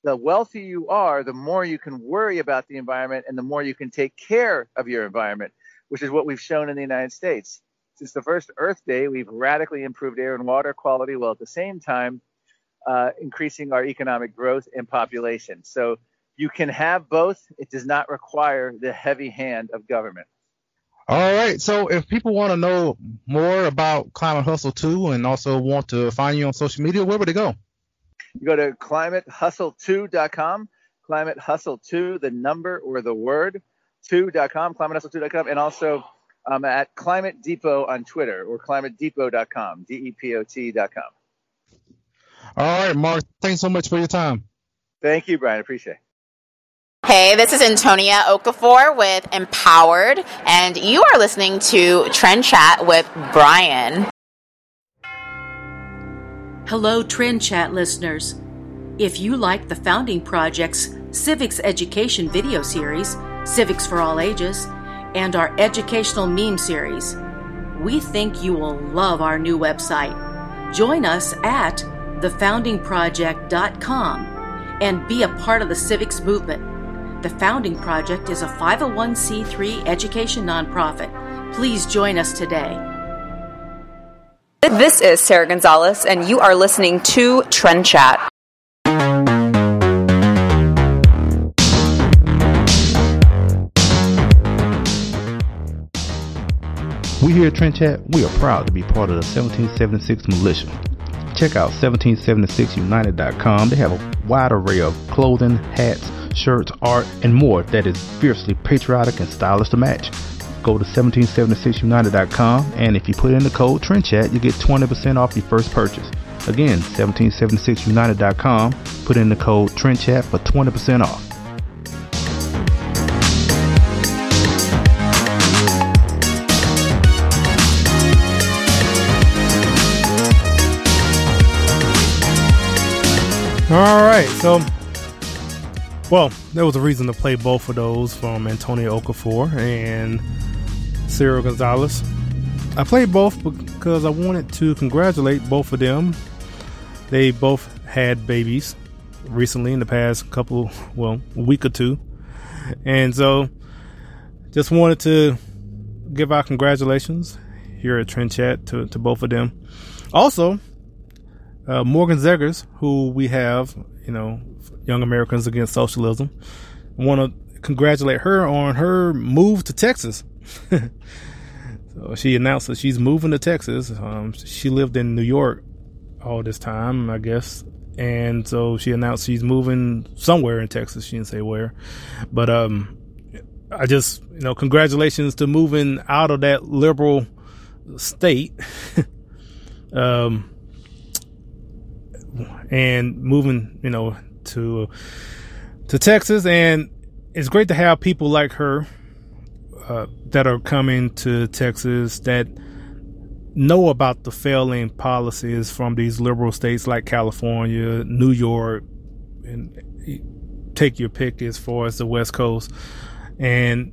the wealthier you are, the more you can worry about the environment and the more you can take care of your environment, which is what we've shown in the United States. Since the first Earth Day, we've radically improved air and water quality while at the same time uh, increasing our economic growth and population. So you can have both. It does not require the heavy hand of government. All right. So if people want to know more about Climate Hustle 2 and also want to find you on social media, where would they go? You go to climatehustle2.com. climatehustle2, the number or the word 2.com, climatehustle2.com, and also um, at Climate Depot on Twitter or climatedepot.com, D E P O T.com. All right, Marc, thanks so much for your time. Thank you, Brian. Appreciate it. Hey, this is Antonia Okafor with Empowered, and you are listening to Trend Chat with Brian. Hello, Trend Chat listeners. If you like the Founding Project's Civics Education video series, Civics for All Ages, and our educational meme series, we think you will love our new website. Join us at thefoundingproject.com and be a part of the civics movement. The Founding Project is a 501c3 education nonprofit. Please join us today. This is Sarah Gonzalez, and you are listening to Trend Chat. We here at Trend Chat, we are proud to be part of the 1776 militia. Check out 1776united.com. They have a wide array of clothing, hats, shirts, art, and more that is fiercely patriotic and stylish to match. Go to 1776united.com and if you put in the code TRENDCHAT, you get 20% off your first purchase. Again, 1776united.com. Put in the code TRENDCHAT for 20% off. All right, so well, there was a reason to play both of those from Antonia Okafor and Cyril Gonzalez. I played both because I wanted to congratulate both of them. They both had babies recently in the past couple, well, week or two, and so just wanted to give our congratulations here at Trend Chat to, to both of them. Also, uh, Morgan Zegers, who we have, you know, Young Americans Against Socialism. Want to congratulate her on her move to Texas. so she announced that she's moving to Texas. Um, she lived in New York all this time, I guess. And so she announced she's moving somewhere in Texas. She didn't say where. But um, I just, you know, congratulations to moving out of that liberal state. um, and moving, you know, to to Texas, and it's great to have people like her uh, that are coming to Texas that know about the failing policies from these liberal states like California, New York, and take your pick as far as the West Coast, and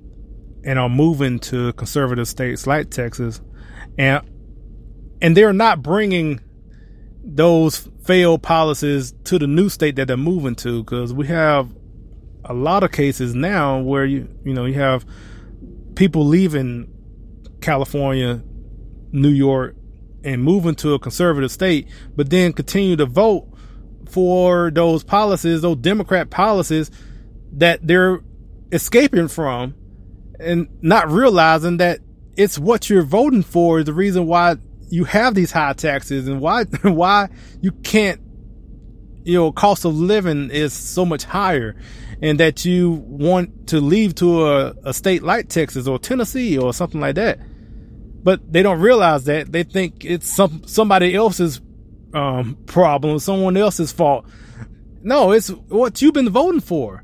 and are moving to conservative states like Texas, and and they're not bringing those failed policies to the new state that they're moving to because we have a lot of cases now where you you know you have people leaving California, New York, and moving to a conservative state, but then continue to vote for those policies, those Democrat policies that they're escaping from, and not realizing that it's what you're voting for is the reason why you have these high taxes and why why you can't you know cost of living is so much higher and that you want to leave to a, a state like Texas or Tennessee or something like that. But they don't realize that. They think it's some somebody else's um, problem someone else's fault. No it's what you've been voting for.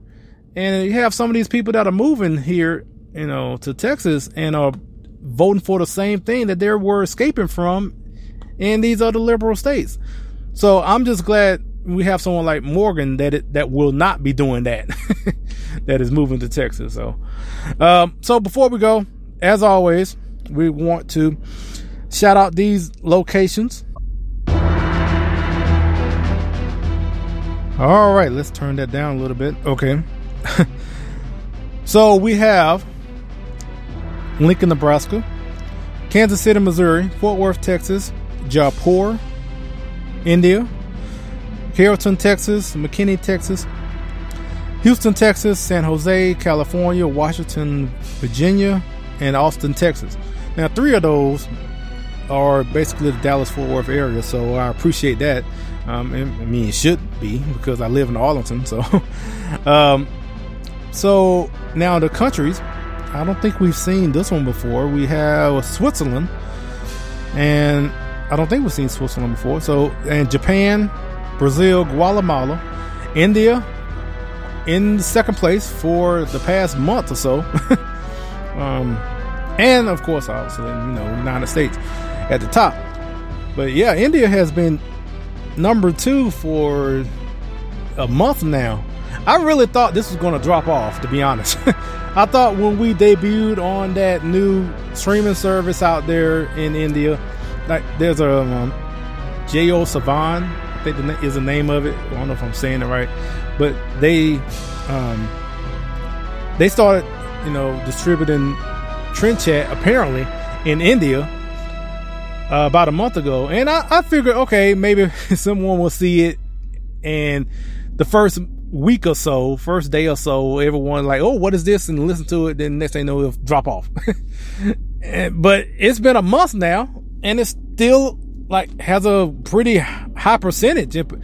And you have some of these people that are moving here you know to Texas and are voting for the same thing that they were escaping from in these other liberal states. So I'm just glad we have someone like Morgan that it, that will not be doing that, that is moving to Texas. So, um, so before we go, as always, we want to shout out these locations. All right, let's turn that down a little bit. Okay. so we have Lincoln, Nebraska, Kansas City, Missouri, Fort Worth, Texas, Jaipur, India, Carrollton, Texas, McKinney, Texas, Houston, Texas, San Jose, California, Washington, Virginia, and Austin, Texas. Now, three of those are basically the Dallas Fort Worth area, so I appreciate that. Um, I mean, it should be because I live in Arlington, so um, so now the countries. I don't think we've seen this one before. We have Switzerland, and I don't think we've seen Switzerland before. So, and Japan, Brazil, Guatemala, India in second place for the past month or so. um, and of course, obviously, you know, United States at the top. But yeah, India has been number two for a month now. I really thought this was going to drop off, to be honest. I thought when we debuted on that new streaming service out there in India, like there's a um, JioSaavn, I think the, is the name of it. I don't know if I'm saying it right, but they um, they started, you know, distributing Trend Chat apparently in India uh, about a month ago, and I, I figured, okay, maybe someone will see it, and the first week or so, first day or so, everyone like, oh, what is this? And listen to it. Then next thing you know, it'll drop off. and, but it's been a month now and it's still like has a pretty high percentage in,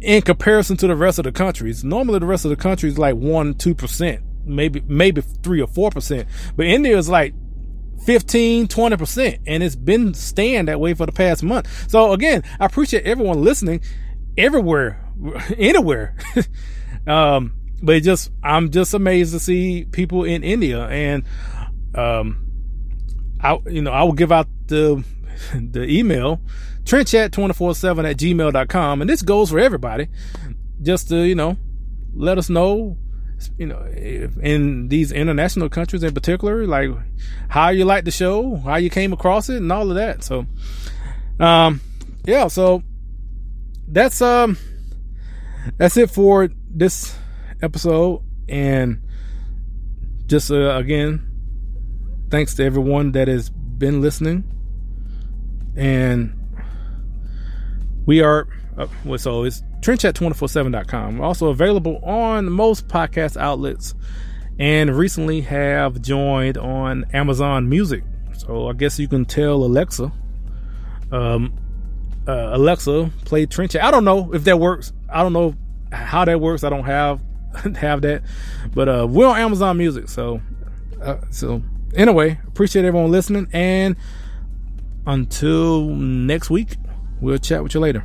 in comparison to the rest of the countries. Normally the rest of the country is like one, two percent, maybe, maybe three or four percent. But India is like 15, 20%. And it's been staying that way for the past month. So again, I appreciate everyone listening everywhere, anywhere. Um, but just I'm just amazed to see people in India, and um, I you know I will give out the the email trendchat247 at gmail.com and this goes for everybody just to you know let us know you know in these international countries in particular like how you like the show how you came across it and all of that so um yeah so that's um that's it for this episode. And just uh, again, thanks to everyone that has been listening. And we are, uh, so it's trendchat247.com. We're also available on most podcast outlets and recently have joined on Amazon Music. So I guess you can tell Alexa, um, uh, Alexa, play Trend Chat. I don't know if that works. I don't know how that works. I don't have have that, but uh, we're on Amazon Music. So, uh, so anyway, appreciate everyone listening, and until next week, we'll chat with you later.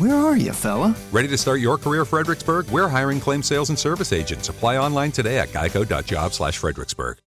Where are you, fella? Ready to start your career, Fredericksburg? We're hiring claim sales and service agents. Apply online today at geico.job slash Fredericksburg.